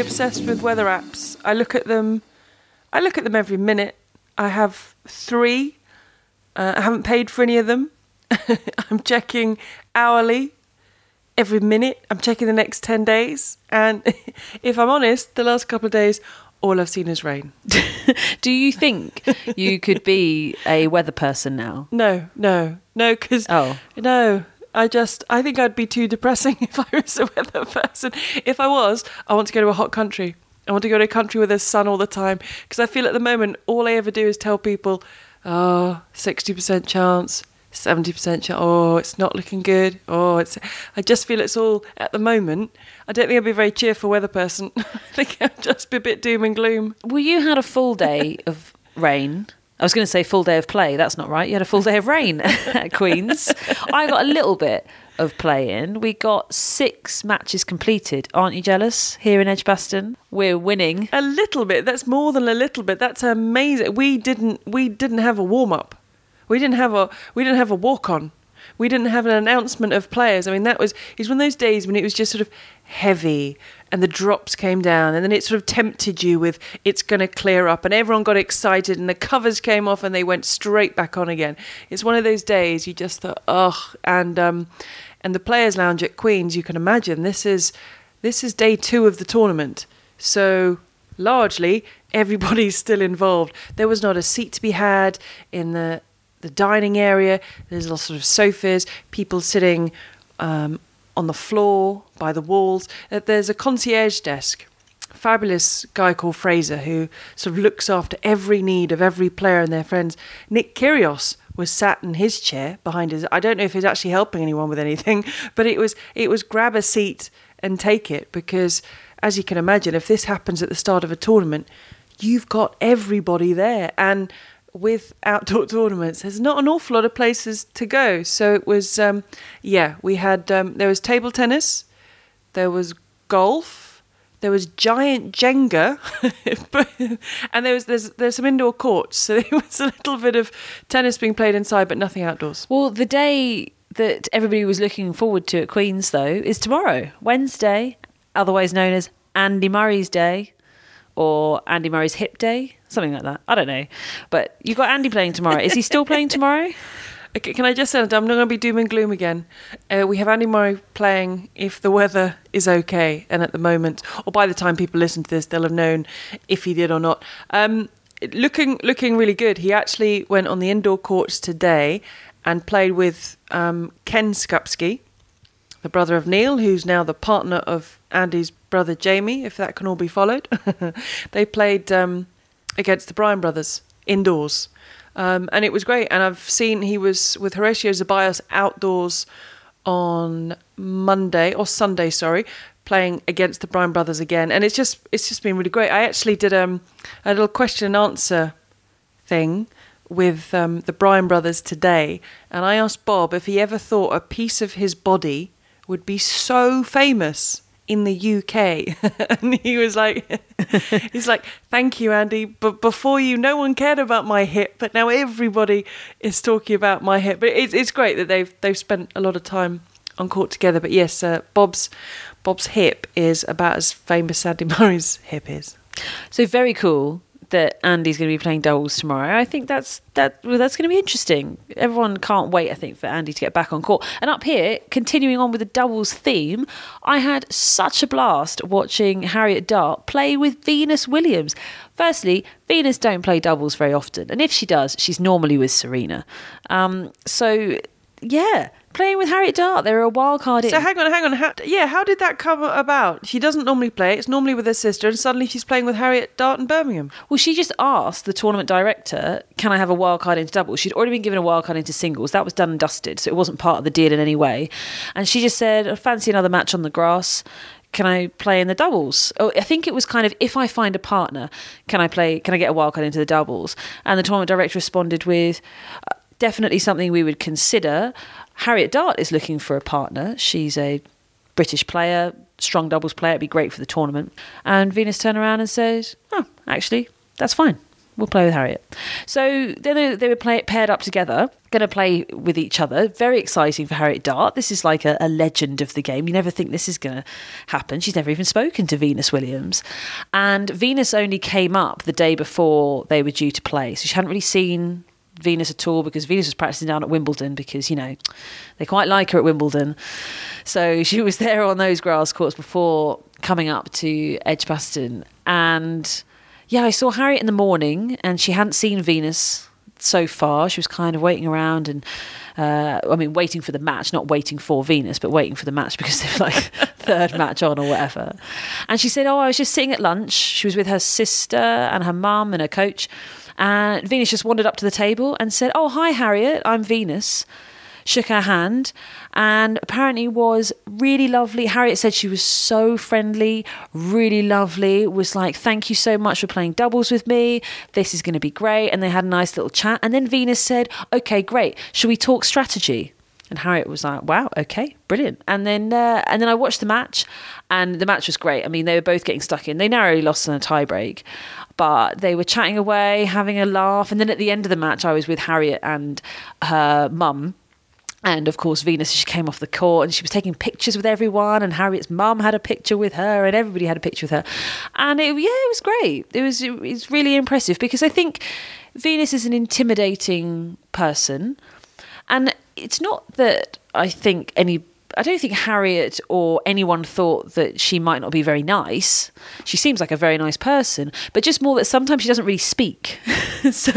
absolutely obsessed with weather apps. I look at them. I look at them every minute. I have three. Uh, I haven't paid for any of them. I'm checking hourly every minute. I'm checking the next 10 days. And if I'm honest, the last couple of days, all I've seen is rain. Do you think you could be a weather person now? No, no, no, because Oh. no. I just, I think I'd be too depressing if I was a weather person. If I was, I want to go to a hot country. I want to go to a country where there's sun all the time. Because I feel at the moment, all I ever do is tell people, oh, 60% chance, 70% chance, oh, it's not looking good. Oh, it's, I just feel it's all, at the moment, I don't think I'd be a very cheerful weather person. I think I'd just be a bit doom and gloom. Well, you had a full day of rain. I was going to say full day of play. That's not right. You had a full day of rain at Queen's. I got a little bit of play in. We got six matches completed. Aren't you jealous here in Edgbaston? We're winning. A little bit. That's more than a little bit. That's amazing. We didn't. We didn't have a warm up. We didn't have a. We didn't have a walk on. We didn't have an announcement of players. I mean, that was. It's one of those days when it was just sort of heavy, and the drops came down, and then it sort of tempted you with it's going to clear up, and everyone got excited, and the covers came off, and they went straight back on again. It's one of those days you just thought, ugh, and um, and the players' lounge at Queens. You can imagine this is this is day two of the tournament. So largely everybody's still involved. There was not a seat to be had in the the dining area. There's lots of sofas, people sitting um, on the floor by the walls. Uh, There's a concierge desk. Fabulous guy called Fraser who sort of looks after every need of every player and their friends. Nick Kyrgios was sat in his chair behind his. I don't know if he's actually helping anyone with anything, but it was it was grab a seat and take it because, as you can imagine, if this happens at the start of a tournament, you've got everybody there and with outdoor tournaments. There's not an awful lot of places to go. So it was um, yeah we had um, there was table tennis there was golf there was giant jenga and there was there's there's some indoor courts. So there was a little bit of tennis being played inside but nothing outdoors. Well, the day that everybody was looking forward to at Queen's, though, is tomorrow, Wednesday, otherwise known as Andy Murray's Day or Andy Murray's Hip Day, something like that. I don't know. But you've got Andy playing tomorrow. Is he still playing tomorrow? Okay, can I just say, I'm not going to be doom and gloom again. Uh, we have Andy Murray playing if the weather is okay, and at the moment, or by the time people listen to this, they'll have known if he did or not. Um, looking, looking really good. He actually went on the indoor courts today and played with um, Ken Skupski, the brother of Neil, who's now the partner of Andy's brother Jamie, if that can all be followed. they played um, against the Bryan brothers indoors. Um, and it was great. And I've seen he was with Horacio Zeballos outdoors on Monday or Sunday, sorry, playing against the Bryan brothers again. And it's just it's just been really great. I actually did um, a little question and answer thing with um, the Bryan brothers today, and I asked Bob if he ever thought a piece of his body would be so famous in the UK, and he was like, he's like, thank you, Andy, but before you, no one cared about my hip, but now everybody is talking about my hip. But it's it's great that they've they've spent a lot of time on court together. But yes, uh, Bob's Bob's hip is about as famous as Andy Murray's hip is. So very cool that Andy's going to be playing doubles tomorrow. I think that's that. Well, that's going to be interesting. Everyone can't wait. I think for Andy to get back on court. And up here, continuing on with the doubles theme, I had such a blast watching Harriet Dart play with Venus Williams. Firstly, Venus don't play doubles very often, and if she does, she's normally with Serena. Um, so yeah, playing with Harriet Dart, they're a wild card. in. So hang on, hang on. How, yeah, how did that come about? She doesn't normally play. It's normally with her sister, and suddenly she's playing with Harriet Dart in Birmingham. Well, she just asked the tournament director, "Can I have a wild card into doubles?" She'd already been given a wild card into singles. That was done and dusted, so it wasn't part of the deal in any way. And she just said, "I fancy another match on the grass." Can I play in the doubles? Oh, I think it was kind of if I find a partner, can I play? Can I get a wild card into the doubles? And the tournament director responded with, "Uh, "Definitely something we would consider." Harriet Dart is looking for a partner. She's a British player, strong doubles player. It'd be great for the tournament. And Venus turned around and says, "Oh, actually, that's fine. we'll play with Harriet. So then they, were play, paired up together, going to play with each other. Very exciting for Harriet Dart. This is like a, a legend of the game. You never think this is going to happen. She's never even spoken to Venus Williams. And Venus only came up the day before they were due to play. So she hadn't really seen Venus at all because Venus was practicing down at Wimbledon because, you know, they quite like her at Wimbledon. So she was there on those grass courts before coming up to Edgbaston. And yeah, I saw Harriet in the morning and she hadn't seen Venus so far. She was kind of waiting around and, uh, I mean, waiting for the match, not waiting for Venus, but waiting for the match because they were like third match on or whatever. And she said, Oh, I was just sitting at lunch. She was with her sister and her mum and her coach. And Venus just wandered up to the table and said, Oh, hi, Harriet, I'm Venus. Shook her hand and apparently was really lovely. Harriet said she was so friendly, really lovely, was like, Thank you so much for playing doubles with me. This is going to be great. And they had a nice little chat. And then Venus said, Okay, great. Should we talk strategy? And Harriet was like, "Wow, okay, brilliant." And then, uh, and then I watched the match, and the match was great. I mean, they were both getting stuck in. They narrowly lost in a tiebreak, but they were chatting away, having a laugh. And then at the end of the match, I was with Harriet and her mum. And of course, Venus, she came off the court and she was taking pictures with everyone. And Harriet's mum had a picture with her, and everybody had a picture with her. And it, yeah, it was great. It was it was really impressive because I think Venus is an intimidating person, and it's not that I think any. I don't think Harriet or anyone thought that she might not be very nice. She seems like a very nice person, but just more that sometimes she doesn't really speak. so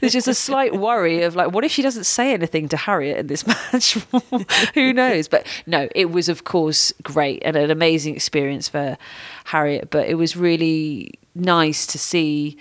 there's just a slight worry of like, what if she doesn't say anything to Harriet in this match? Who knows? But no, it was, of course, great and an amazing experience for Harriet. But it was really nice to see.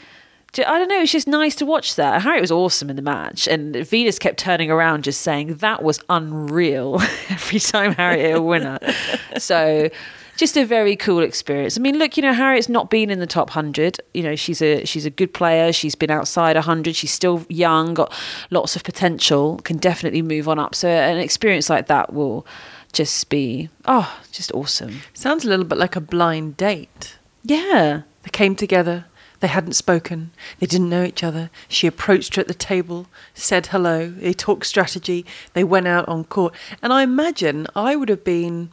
I don't know. It's just nice to watch that. Harriet was awesome in the match, and Venus kept turning around, just saying that was unreal every time Harriet hit a winner. so, just a very cool experience. I mean, look, you know, Harriet's not been in the top hundred. You know, she's a she's a good player. She's been outside hundred. She's still young, got lots of potential. Can definitely move on up. So, an experience like that will just be oh, just awesome. Sounds a little bit like a blind date. Yeah. They came together. They hadn't spoken. They didn't know each other. She approached her at the table, said hello. They talked strategy. They went out on court. And I imagine I would have been.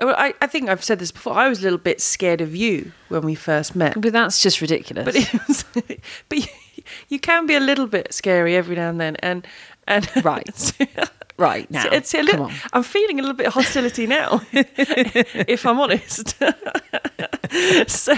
I, I think I've said this before. I was a little bit scared of you when we first met. But that's just ridiculous. But it was, but you, you can be a little bit scary every now and then. And and Right. right now, it's a come little, on. I'm feeling a little bit of hostility now, if I'm honest. so,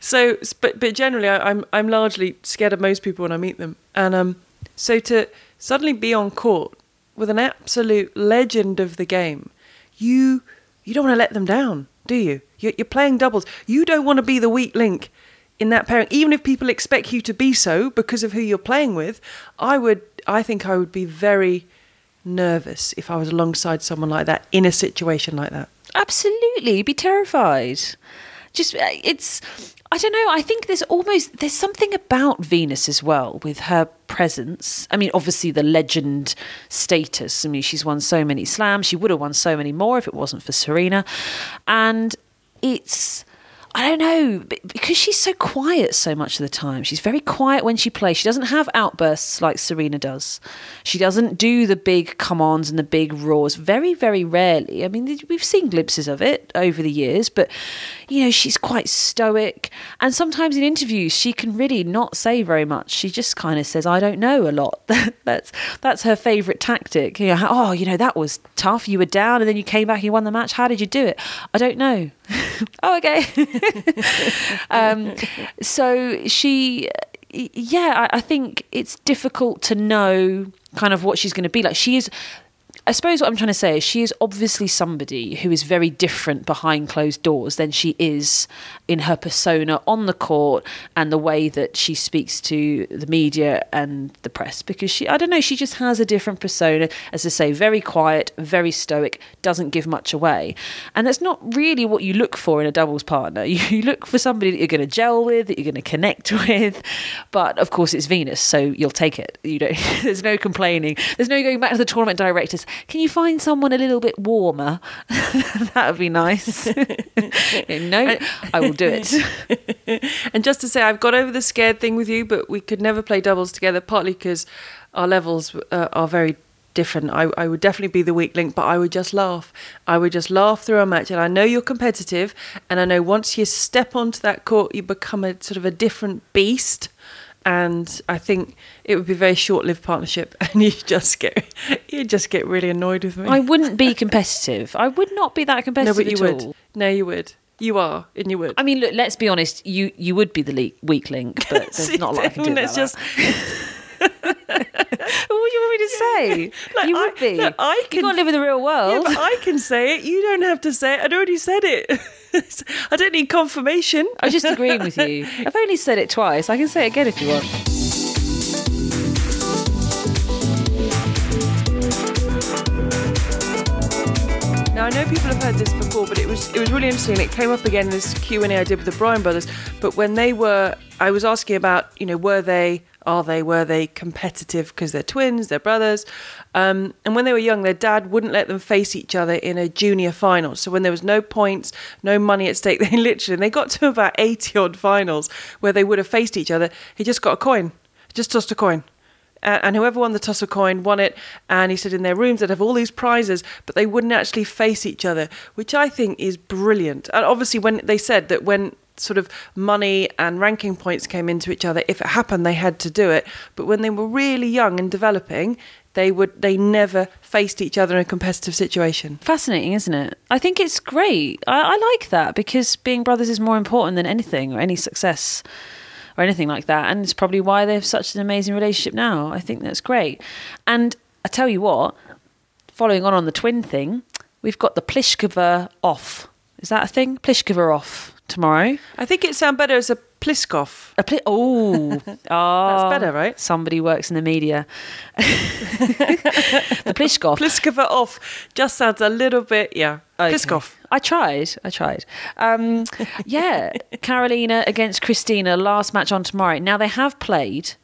so, but but generally, I, I'm I'm largely scared of most people when I meet them, and um, so to suddenly be on court with an absolute legend of the game, you you don't want to let them down, do you? You're, you're playing doubles. You don't want to be the weak link in that pairing, even if people expect you to be so because of who you're playing with. I would, I think, I would be very nervous if I was alongside someone like that in a situation like that. Absolutely, be terrified. Just uh, it's I don't know, I think there's almost there's something about Venus as well with her presence. I mean, obviously the legend status. I mean, she's won so many slams, she would have won so many more if it wasn't for Serena. And it's I don't know, because she's so quiet so much of the time. She's very quiet when she plays. She doesn't have outbursts like Serena does. She doesn't do the big come ons and the big roars. Very, very rarely. I mean, we've seen glimpses of it over the years, but, you know, she's quite stoic. And sometimes in interviews, she can really not say very much. She just kind of says, I don't know a lot. that's, that's her favourite tactic. You know, oh, you know, that was tough. You were down and then you came back and you won the match. How did you do it? I don't know. oh, okay. um, so she, yeah, I, I think it's difficult to know kind of what she's going to be like. She is. I suppose what I'm trying to say is she is obviously somebody who is very different behind closed doors than she is in her persona on the court and the way that she speaks to the media and the press. Because she I don't know she just has a different persona. As I say very quiet very stoic doesn't give much away. And that's not really what you look for in a doubles partner. You look for somebody that you're going to gel with that you're going to connect with. But of course it's Venus so you'll take it. You don't there's no complaining. There's no going back to the tournament directors can you find someone a little bit warmer? that would be nice. no, I will do it. and just to say, I've got over the scared thing with you, but we could never play doubles together, partly because our levels uh, are very different. I, I would definitely be the weak link, but I would just laugh. I would just laugh through a match. And I know you're competitive, and I know once you step onto that court, you become a sort of a different beast. And I think it would be a very short-lived partnership, and you just get you just get really annoyed with me. I wouldn't be competitive. I would not be that competitive. no, but you would. all. No, you would. You are, and you would. I mean, look. Let's be honest. You you would be the le- weak link, but there's not a lot I can do about just. that. What do you want me to say? Like, you I- would be. look, I you can- can't live in the real Yeah, world. but I can say it. You don't have to say it. I'd already said it. I don't need confirmation. I was just agreeing with you. I've only said it twice. I can say it again if you want. I know people have heard this before, but it was it was really interesting. It came up again in this Q and A I did with the Bryan brothers. But when they were, I was asking about, you know, were they, are they, were they competitive because they're twins, they're brothers, um, and when they were young, their dad wouldn't let them face each other in a junior final. So when there was no points, no money at stake, they literally they got to about eighty odd finals where they would have faced each other. He just got a coin, just tossed a coin. And whoever won the toss of coin won it. And he said in their rooms they'd have all these prizes, but they wouldn't actually face each other, which I think is brilliant. And obviously, when they said that when sort of money and ranking points came into each other, if it happened, they had to do it. But when they were really young and developing, they would they never faced each other in a competitive situation. Fascinating, isn't it? I think it's great. I, I like that because being brothers is more important than anything or any success or anything like that. And it's probably why they have such an amazing relationship now. I think that's great. And I tell you what, following on on the twin thing, we've got the Pliskova off. Is that a thing? Pliskova off tomorrow. I think it sounds better as a Pliskov. A pli- oh, oh, better, right? Somebody works in the media. the Pliskov. Pliskova off just sounds a little bit, yeah. Okay. Pliskov. I tried. I tried. Um, yeah, Carolina against Christina, last match on tomorrow. Now, they have played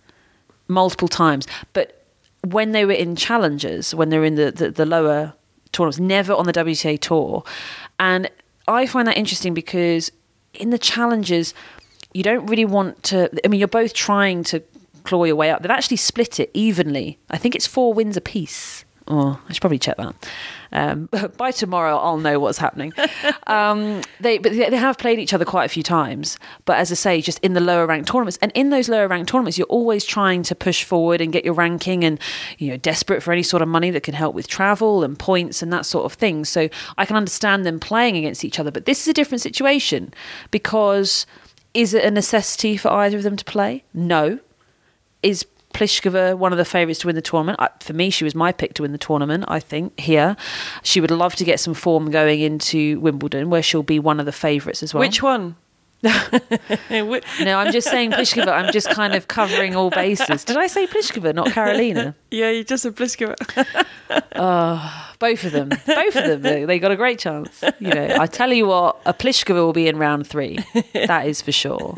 multiple times, but when they were in challengers, when they were in the, the, the lower tournaments, never on the WTA tour. And I find that interesting because in the challengers, you don't really want to. I mean, you're both trying to claw your way up. They've actually split it evenly. I think it's four wins apiece. Oh, I should probably check that. Um, by tomorrow, I'll know what's happening. Um, they, but they they have played each other quite a few times. But as I say, just in the lower ranked tournaments, and in those lower ranked tournaments, you're always trying to push forward and get your ranking, and you know, desperate for any sort of money that can help with travel and points and that sort of thing. So I can understand them playing against each other. But this is a different situation because is it a necessity for either of them to play? No is Pliskova one of the favourites to win the tournament? For me, she was my pick to win the tournament. I think here, she would love to get some form going into Wimbledon, where she'll be one of the favourites as well. Which one? No, I'm just saying Pliskova. I'm just kind of covering all bases. Did I say Pliskova, not Carolina? yeah, you just a Pliskova. Ah, both of them. Both of them. They, they got a great chance. You know, I tell you what, a Pliskova will be in round three. That is for sure.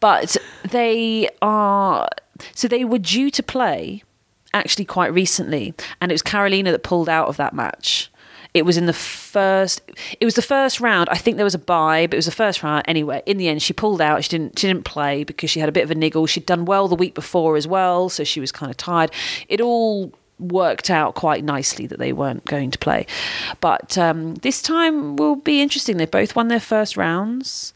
But they are. So they were due to play actually quite recently, and it was Carolina that pulled out of that match. It was in the first. It was the first round. I think there was a bye, but it was the first round anyway. In the end, she pulled out. She didn't. She didn't play because she had a bit of a niggle. She'd done well the week before as well, so she was kind of tired. It all worked out quite nicely that they weren't going to play. But um, this time will be interesting. They both won their first rounds.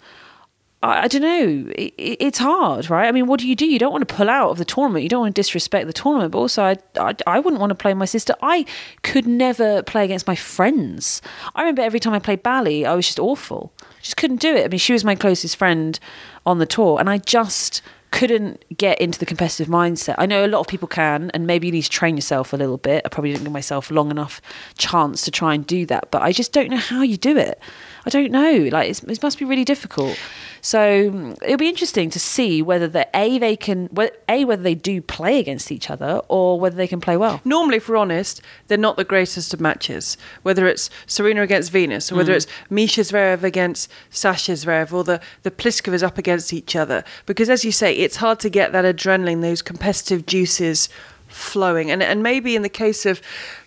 I, don't know. It- it's hard, right? I mean, what do you do? You don't want to pull out of the tournament. You don't want to disrespect the tournament. But also, I, I, I wouldn't want to play my sister. I could never play against my friends. I remember every time I played Bally, I was just awful. Just couldn't do it. I mean, she was my closest friend on the tour, and I just couldn't get into the competitive mindset. I know a lot of people can, and maybe you need to train yourself a little bit. I probably didn't give myself long enough chance to try and do that, but I just don't know how you do it. I don't know. Like it's, it must be really difficult. So mm, it'll be interesting to see whether the a they can a whether they do play against each other or whether they can play well. Normally, if we're honest, they're not the greatest of matches. Whether it's Serena against Venus, or whether it's Misha Zverev against Sasha Zverev, or the the Pliskovas up against each other. Because as you say, it's hard to get that adrenaline, those competitive juices flowing. And and maybe in the case of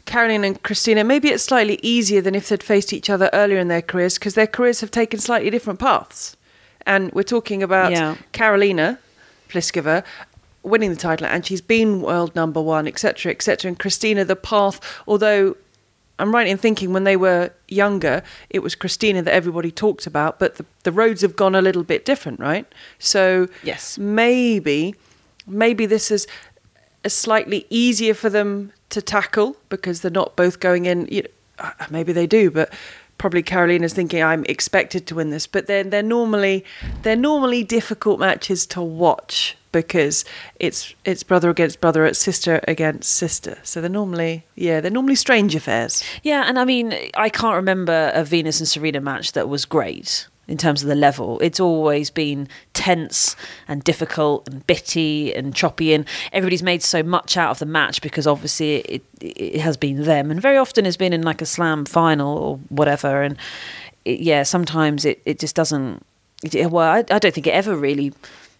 Caroline and Christina, maybe it's slightly easier than if they'd faced each other earlier in their careers because their careers have taken slightly different paths. And we're talking about Yeah. Carolina Pliskova winning the title, and she's been world number one, etc., etc. And Christina, the path, although I'm right in thinking when they were younger, it was Christina that everybody talked about, but the, the roads have gone a little bit different, right? So Yes. maybe, maybe this is a slightly easier for them to tackle because they're not both going in. You know, uh, maybe they do, but probably Carolina's thinking I'm expected to win this. But then they're normally they're normally difficult matches to watch because it's it's brother against brother, it's sister against sister. So they're normally yeah they're normally strange affairs. Yeah, and I mean, I can't remember a Venus and Serena match that was great in terms of the level. It's always been tense and difficult and bitty and choppy, and everybody's made so much out of the match because obviously it, it has been them, and very often it's been in like a slam final or whatever. And it, yeah, sometimes it, it just doesn't. It, well, I, I don't think it ever really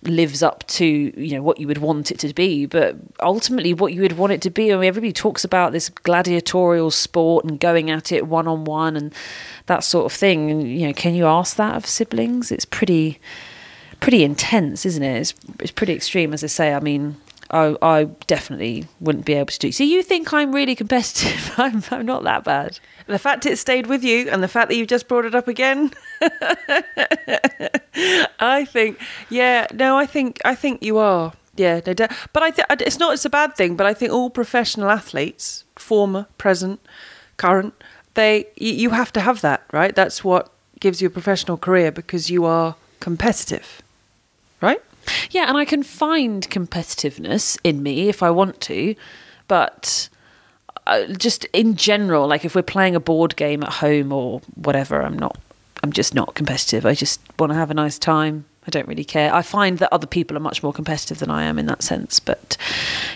lives up to you know what you would want it to be. But ultimately what you would want it to be I mean everybody talks about this gladiatorial sport and going at it one on one and that sort of thing. And you know can you ask that of siblings? It's pretty pretty intense isn't it? It's, it's pretty extreme as I say. I mean I, I definitely wouldn't be able to do. So you think I'm really competitive? I'm, I'm not that bad The fact it stayed with you and the fact that you've just brought it up again, I think, yeah, no, I think, I think you are, yeah, no doubt. But I think it's not, it's a bad thing. But I think all professional athletes, former, present, current, they, y- you have to have that, right? That's what gives you a professional career because you are competitive, right? Yeah, and I can find competitiveness in me if I want to, but uh, just in general, like if we're playing a board game at home or whatever, I'm not. I'm just not competitive. I just want to have a nice time. I don't really care. I find that other people are much more competitive than I am in that sense. But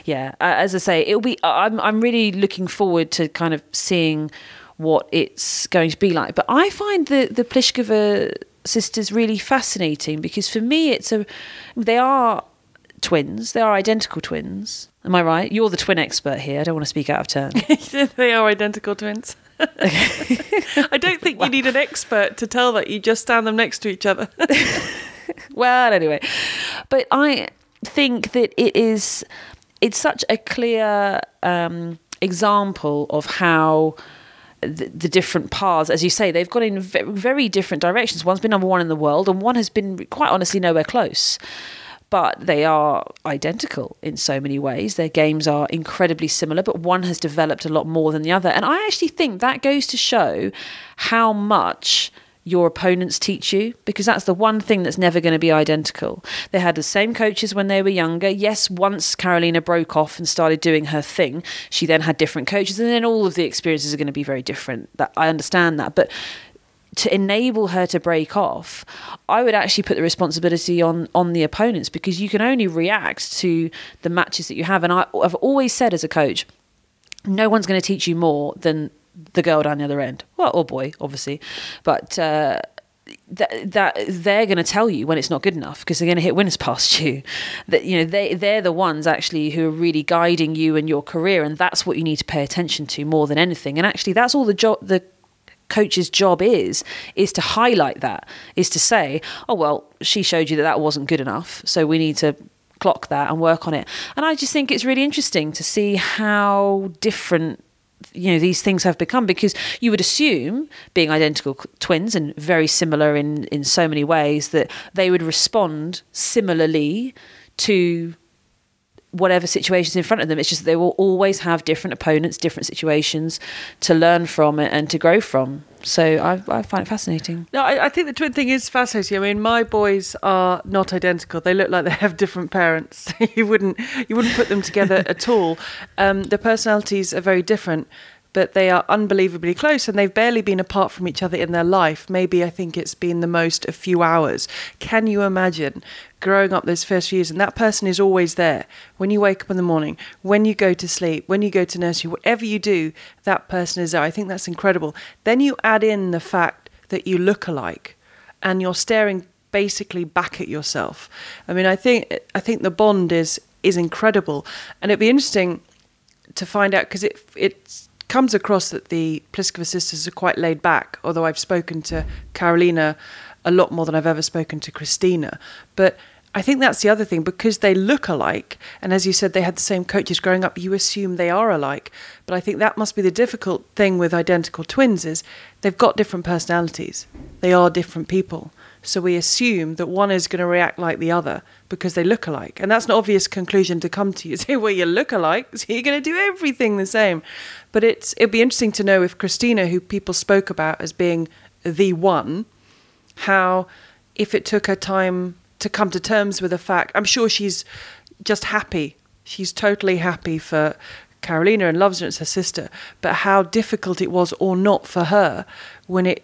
yeah, as I say, it'll be. I'm I'm really looking forward to kind of seeing what it's going to be like. But I find the the Pliskova sisters really fascinating because for me, it's a. They are twins. They are identical twins. Am I right? You're the twin expert here. I don't want to speak out of turn. they are identical twins. I don't think you need an expert to tell that. You just stand them next to each other. well, anyway, but I think that it is it's such a clear um, example of how the, the different paths, as you say, they've gone in ve- very different directions. One's been number one in the world, and one has been quite honestly nowhere close. But they are identical in so many ways. Their games are incredibly similar, but one has developed a lot more than the other. And I actually think that goes to show how much your opponents teach you because that's the one thing that's never going to be identical. They had the same coaches when they were younger. Yes, once Carolina broke off and started doing her thing, she then had different coaches and then all of the experiences are going to be very different. That I understand that, but to enable her to break off, I would actually put the responsibility on on the opponents because you can only react to the matches that you have. And I, I've always said as a coach, no one's going to teach you more than the girl down the other end. Well, or boy, obviously, but. Uh, that, that they're going to tell you when it's not good enough because they're going to hit winners past you. That you know they they're the ones actually who are really guiding you and your career, and that's what you need to pay attention to more than anything. And actually, that's all the job the coach's job is is to highlight that is to say oh well she showed you that that wasn't good enough so we need to clock that and work on it. And i just think it's really interesting to see how different you know these things have become because you would assume being identical twins and very similar in in so many ways that they would respond similarly to whatever situations in front of them. It's just they will always have different opponents, different situations to learn from and to grow from. So I, I find it fascinating. No, I, I think the twin thing is fascinating. I mean, my boys are not identical. They look like they have different parents. you wouldn't you wouldn't put them together at all. Um, their personalities are very different, but they are unbelievably close, and they've barely been apart from each other in their life. Maybe I think it's been the most a few hours. Can you imagine growing up those first few years, and that person is always there when you wake up in the morning, when you go to sleep, when you go to nursery, whatever you do, that person is there. I think that's incredible. Then you add in the fact that you look alike, and you're staring basically back at yourself. I mean, I think I think the bond is is incredible, and it'd be interesting to find out because it it comes across that the Pliskova sisters are quite laid back. Although I've spoken to Carolina a lot more than I've ever spoken to Christina, but I think that's the other thing because they look alike, and as you said, they had the same coaches growing up. You assume they are alike, but I think that must be the difficult thing with identical twins is they've got different personalities. They are different people, so we assume that one is going to react like the other because they look alike, and that's an obvious conclusion to come to. You say, well, you look alike, so you're going to do everything the same. But it's it'd be interesting to know if Christina, who people spoke about as being the one, how if it took her time to come to terms with the fact. I'm sure she's just happy. She's totally happy for Carolina and loves her as her sister. But how difficult it was or not for her when it it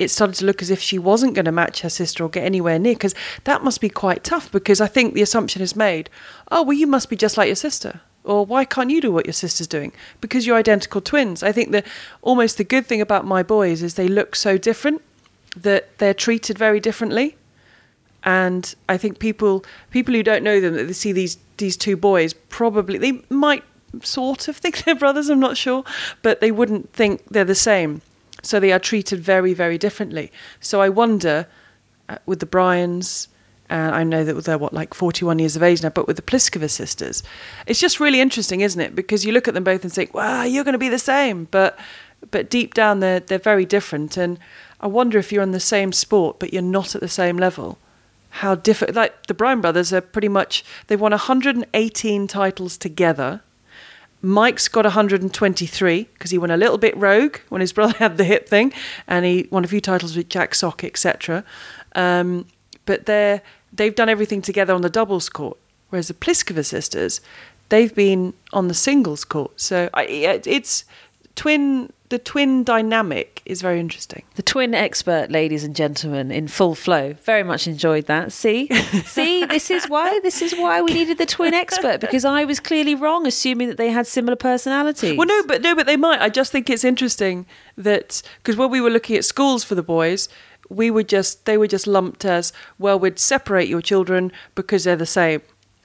it started to look as if she wasn't going to match her sister or get anywhere near because that must be quite tough because I think the assumption is made, oh well you must be just like your sister. Or why can't you do what your sister's doing? Because you're identical twins. I think that almost the good thing about my boys is they look so different that they're treated very differently and I think people people who don't know them that they see these these two boys probably they might sort of think they're brothers. I'm not sure, but they wouldn't think they're the same. So they are treated very very differently. So I wonder uh, with the Bryans. And I know that they're what like 41 years of age now, but with the Pliskova sisters, it's just really interesting, isn't it? Because you look at them both and think, "Wow, you're going to be the same," but but deep down they're they're very different. And I wonder if you're in the same sport, but you're not at the same level how different. Like the Bryan brothers are pretty much they've won 118 titles together. Mike's got 123 because he went a little bit rogue when his brother had the hip thing, and he won a few titles with Jack Sock, etc. Um, but they're they've done everything together on the doubles court, whereas the Pliskova sisters, they've been on the singles court. So I, it's twin the twin dynamic is very interesting. The twin expert, ladies and gentlemen, in full flow. Very much enjoyed that. See, see, this is why this is why we needed the twin expert because I was clearly wrong, assuming that they had similar personalities. Well, no, but no, but they might. I just think it's interesting that because when we were looking at schools for the boys, we were just they were just lumped as well. We'd separate your children because they're the same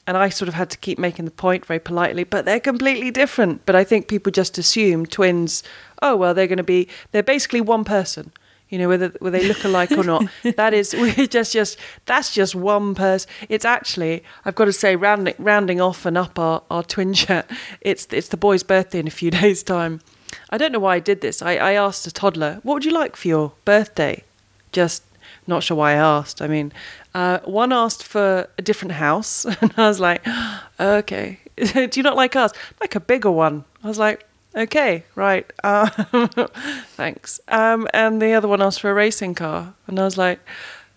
and I sort of had to keep making the point very politely, but they're completely different. But I think people just assume twins, oh, well, they're going to be, they're basically one person. You know, whether whether they look alike or not. that is, we're just, just, that's just one person. It's actually, I've got to say, rounding, rounding off and up our, our twin chat, it's, it's the boy's birthday in a few days' time. I don't know why I did this. I, I asked a toddler, what would you like for your birthday? Just not sure why I asked. I mean, uh, one asked for a different house, and I was like, okay. Do you not like ours? Like a bigger one. I was like, okay, right. Uh, thanks. Um, and the other one asked for a racing car, and I was like,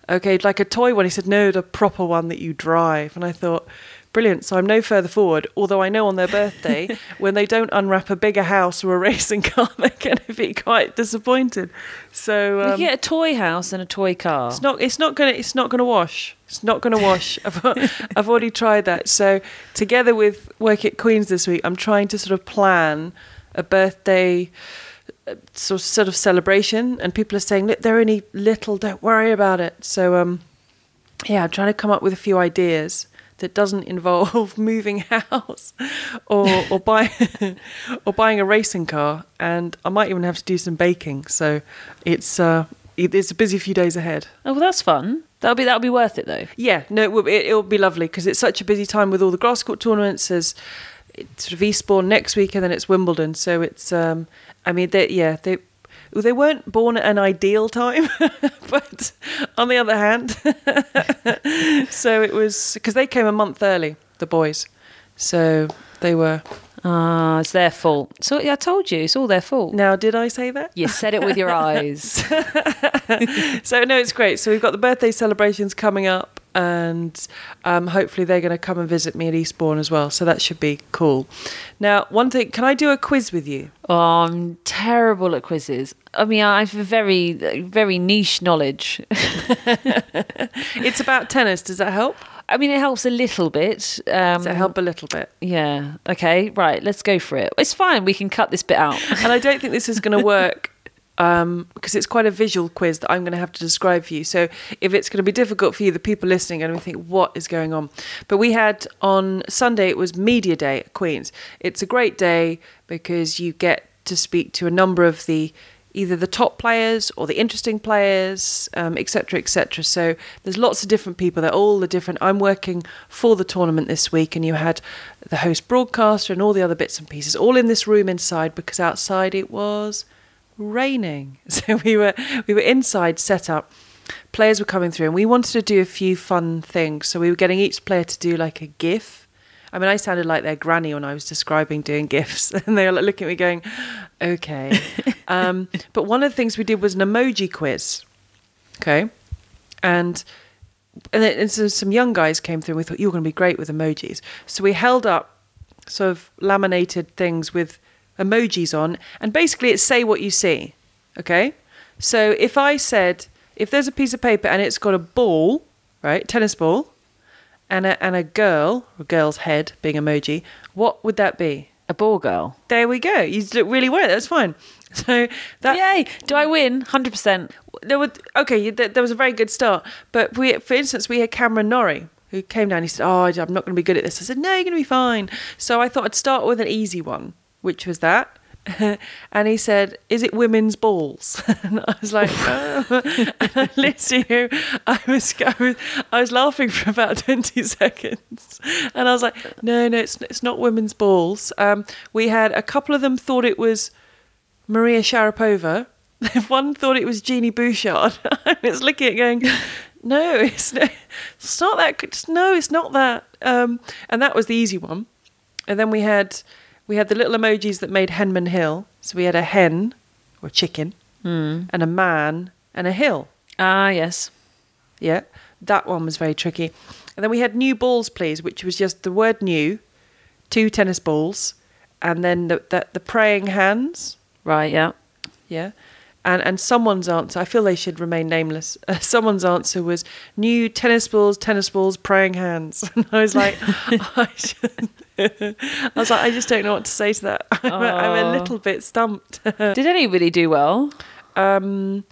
okay, like a toy one. He said, no, the proper one that you drive. And I thought, Brilliant. So I'm no further forward, although I know on their birthday, when they don't unwrap a bigger house or a racing car, they're going to be quite disappointed. So um, you get a toy house and a toy car. It's not. It's not going to. It's not going to wash. It's not going to wash. I've, I've already tried that. So together with work at Queens this week, I'm trying to sort of plan a birthday uh, sort of, celebration, and people are saying, "Look, they're only little. Don't worry about it." So um, yeah, I'm trying to come up with a few ideas that doesn't involve moving house or or buy or buying a racing car and I might even have to do some baking so it's uh it's a busy few days ahead. Oh well that's fun. That'll be that'll be worth it though. Yeah, no, it will, it, it'll be lovely because it's such a busy time with all the grass court tournaments. There's sort of Eastbourne next week, and then it's Wimbledon. So it's, um, I mean, they, yeah, they they weren't born at an ideal time, but on the other hand, so it was because they came a month early, the boys. So they were. Ah, it's their fault. So yeah, I told you, it's all their fault. Now, did I say that? You said it with your eyes. so no, it's great. So we've got the birthday celebrations coming up and um, hopefully they're going to come and visit me at Eastbourne as well. So that should be cool. Now, one thing, can I do a quiz with you? Oh, I'm terrible at quizzes. I mean, I have a very, very niche knowledge. it's about tennis. Does that help? I mean, it helps a little bit. Um, it help a little bit? Yeah. Okay. Right. Let's go for it. It's fine. We can cut this bit out. and I don't think this is going to work um, because it's quite a visual quiz that I'm going to have to describe for you. So if it's going to be difficult for you, the people listening are going to think, what is going on? But we had on Sunday, it was Media Day at Queen's. It's a great day because you get to speak to a number of the either the top players or the interesting players, um, etc., etc. So there's lots of different people. They're all the different. I'm working for the tournament this week, and you had the host broadcaster and all the other bits and pieces, all in this room inside because outside it was raining. So we were we were inside set up. Players were coming through, and we wanted to do a few fun things. So we were getting each player to do like a GIF. I mean, I sounded like their granny when I was describing doing GIFs, and they were like looking at me going, "Okay." um, but one of the things we did was an emoji quiz. Okay, and and then and so some young guys came through. and We thought you were going to be great with emojis, so we held up sort of laminated things with emojis on, and basically it's say what you see. Okay? So if I said, if there's a piece of paper and it's got a ball, right, tennis ball, and a, and a girl, a girl's head being emoji, what would that be? A ball girl. There we go. You did it really well. That's fine. So that Yay! Do I win? Hundred percent. there were okay. There, there was a very good start, but we, for instance, we had Cameron Norrie who came down. He said, "Oh, I'm not going to be good at this." I said, "No, you're going to be fine." So I thought I'd start with an easy one, which was that. and he said, "Is it women's balls?" and I was like, oh. and I literally, I was, I was, I was laughing for about twenty seconds, and I was like, "No, no, it's it's not women's balls." Um, we had a couple of them thought it was Maria Sharapova. One thought it was Genie Bouchard. I was looking at it going, no, it's, no, it's not that. good. No, it's not that. Um, and that was the easy one. And then we had we had the little emojis that made Henman Hill. So we had a hen or chicken and a man and a hill. Ah, yes. Yeah, that one was very tricky. And then we had new balls, please, which was just the word new, two tennis balls, and then the the, the praying hands. Right. Yeah. Yeah. And and someone's answer, I feel they should remain nameless. Uh, someone's answer was new tennis balls, tennis balls, praying hands. And I was like, I, should- I was like, I just don't know what to say to that. I'm, a, I'm a little bit stumped. Did anybody do well? um,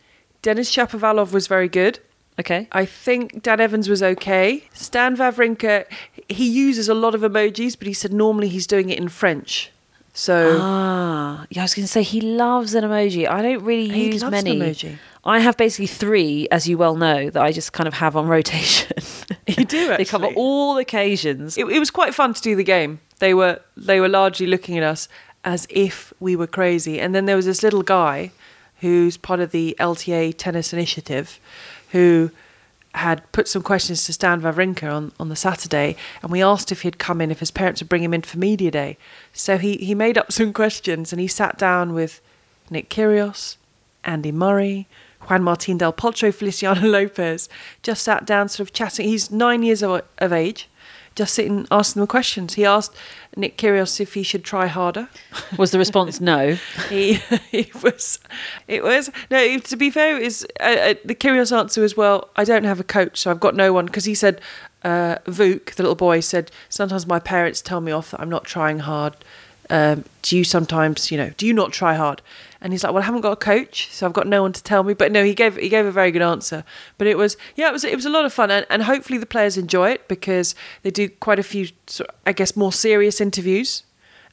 Denis Shapovalov was very good. Okay. I think Dan Evans was okay. Stan Wawrinka, he uses a lot of emojis, but he said normally he's doing it in French. So Ah, yeah. I was going to say he loves an emoji. I don't really He use loves an many. emoji. I have basically three, as you well know, that I just kind of have on rotation. You do, they cover all occasions. it, it was quite fun to do the game. They were they were largely looking at us as if we were crazy. And then there was this little guy who's part of the LTA tennis initiative who had put some questions to Stan Wawrinka on, on the Saturday and we asked if he'd come in if his parents would bring him in for media day. So he, he made up some questions and he sat down with Nick Kyrgios, Andy Murray, Juan Martín del Potro, Feliciano Lopez, just sat down sort of chatting. He's nine years of, of age, just sitting asking them questions. He asked Nick Kyrgios if he should try harder. Was the response no? he, he was, it was, no, to be fair, it was, uh, uh, the Kyrgios answer was, well, I don't have a coach, so I've got no one. Because he said, uh, Vuk, the little boy, said, sometimes my parents tell me off that I'm not trying hard. Um, do you sometimes, you know, do you not try hard? And he's like, well, I haven't got a coach, so I've got no one to tell me. But no, he gave he gave a very good answer. But it was, yeah, it was it was a lot of fun, and, and hopefully the players enjoy it because they do quite a few, I guess, more serious interviews.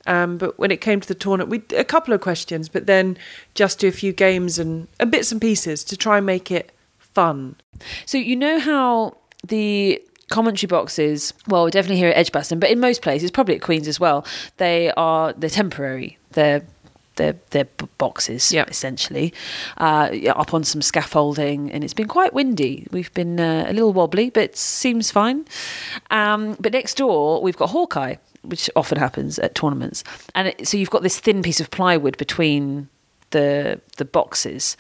Um, but when it came to the tournament, we a couple of questions, but then just do a few games and, and bits and pieces to try and make it fun. So you know how the commentary boxes, well, definitely here at Edgbaston, but in most places, probably at Queens as well, they are they're temporary. They're they're they're boxes Yeah. essentially uh, up on some scaffolding, and it's been quite windy. We've been uh, a little wobbly, but seems fine. Um, but next door, we've got Hawkeye, which often happens at tournaments, and it, so you've got this thin piece of plywood between the the boxes.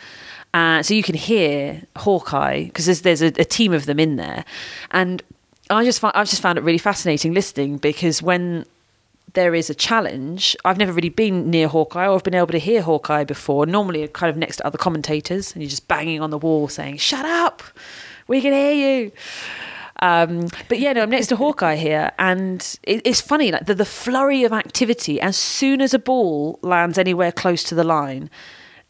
Uh, so you can hear Hawkeye because there's there's a, a team of them in there, and I just find, I've just found it really fascinating listening because when there is a challenge, I've never really been near Hawkeye or I've been able to hear Hawkeye before. Normally, kind of next to other commentators and you're just banging on the wall saying, "Shut up, we can hear you." Um, but yeah, no, I'm next to Hawkeye here, and it, it's funny like the, the flurry of activity. As soon as a ball lands anywhere close to the line,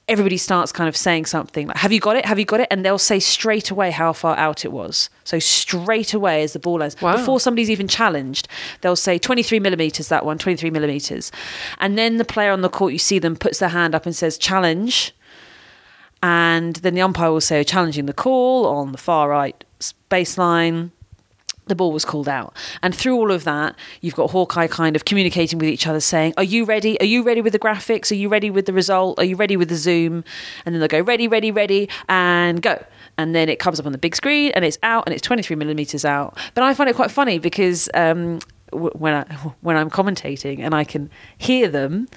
everybody starts kind of saying something like, Have you got it? Have you got it? And they'll say straight away how far out it was. So straight away as the ball lands, Wow. before somebody's even challenged, they'll say 23 millimeters, that one, 23 millimeters. And then the player on the court, you see them, puts their hand up and says, Challenge. And then the umpire will say, challenging the call on the far right baseline. The ball was called out. And through all of that, you've got Hawkeye kind of communicating with each other, saying, Are you ready? Are you ready with the graphics? Are you ready with the result? Are you ready with the zoom? And then they'll go, Ready, ready, ready, and go. And then it comes up on the big screen and it's out and it's 23 millimeters out. But I find it quite funny because um, when, I, when I'm commentating and I can hear them,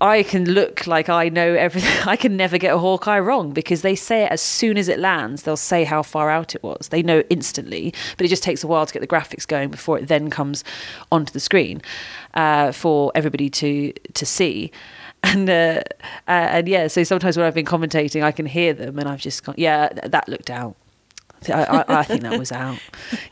I can look like I know everything. I can never get a Hawkeye wrong because they say it as soon as it lands. They'll say how far out it was. They know instantly, but it just takes a while to get the graphics going before it then comes onto the screen uh, for everybody to to see. And uh, uh, and yeah, so sometimes when I've been commentating, I can hear them, and I've just gone, yeah, that looked out. I, I, I think that was out.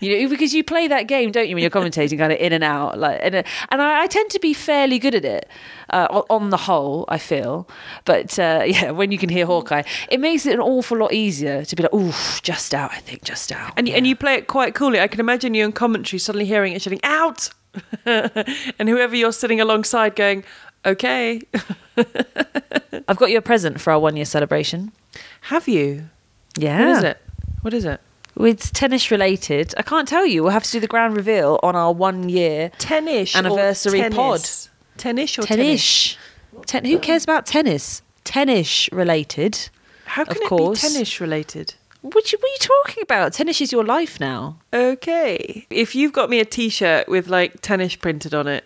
You know, because you play that game, don't you, when you're commentating, kind of in and out, like, and, and I, I tend to be fairly good at it uh, on the whole. I feel, but uh, yeah, when you can hear Hawkeye, it makes it an awful lot easier to be like, oof, just out. I think just out. And, and you play it quite coolly. I can imagine you in commentary suddenly hearing it shouting, out! and whoever you're sitting alongside going, okay. I've got you a present for our one year celebration. Have you? Yeah, What is it? What is it? It's tennis related. I can't tell you. We'll have to do the grand reveal on our one year Tennis. Anniversary or pod. tennis? Or tennis? tennis. Ten- who cares about tennis? Tennis related. How can Of it course. be tennis related? What, you, what are you talking about? Tennis is your life now. Okay. If you've got me a t-shirt with like tennis printed on it,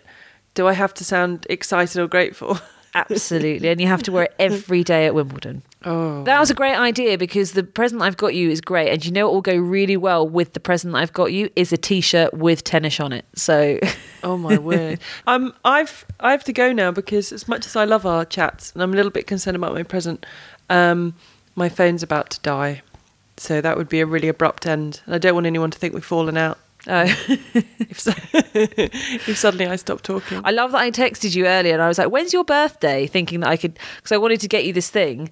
do I have to sound excited or grateful? Absolutely. and you have to wear it every day at Wimbledon. Oh. That was a great idea because the present I've got you is great. And you know what will go really well with the present I've got you is a t shirt with tennis on it. So Oh my word! Um, I've I have to go now because as much as I love our chats, and I'm a little bit concerned about my present, um, my phone's about to die, so that would be a really abrupt end, and I don't want anyone to think we've fallen out. Uh, If so, if suddenly I stop talking, I love that I texted you earlier and I was like, when's your birthday? Thinking that I could, because I wanted to get you this thing.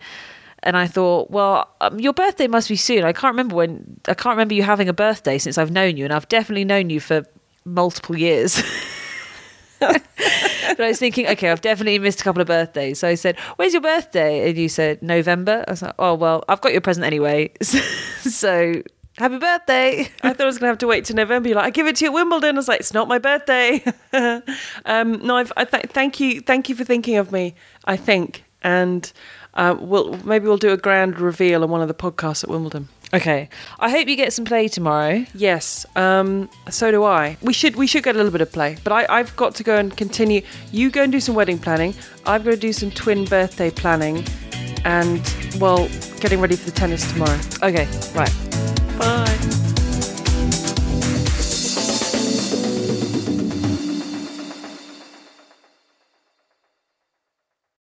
And I thought, well, um, your birthday must be soon. I can't remember when, I can't remember you having a birthday since I've known you. And I've definitely known you for multiple years. but I was thinking, okay, I've definitely missed a couple of birthdays. So I said, where's your birthday? And you said, November. I was like, oh, well, I've got your present anyway. so happy birthday. I thought I was going to have to wait to November. You're like, I give it to you at Wimbledon. I was like, it's not my birthday. um, no, I've, I th- thank you, thank you for thinking of me. I think, and uh, we'll maybe we'll do a grand reveal on one of the podcasts at Wimbledon. Okay. I hope you get some play tomorrow. Yes, um, so do I. We should we should get a little bit of play, but I, I've got to go and continue. You go and do some wedding planning. I've got to do some twin birthday planning, and well, getting ready for the tennis tomorrow. Okay, right. Bye.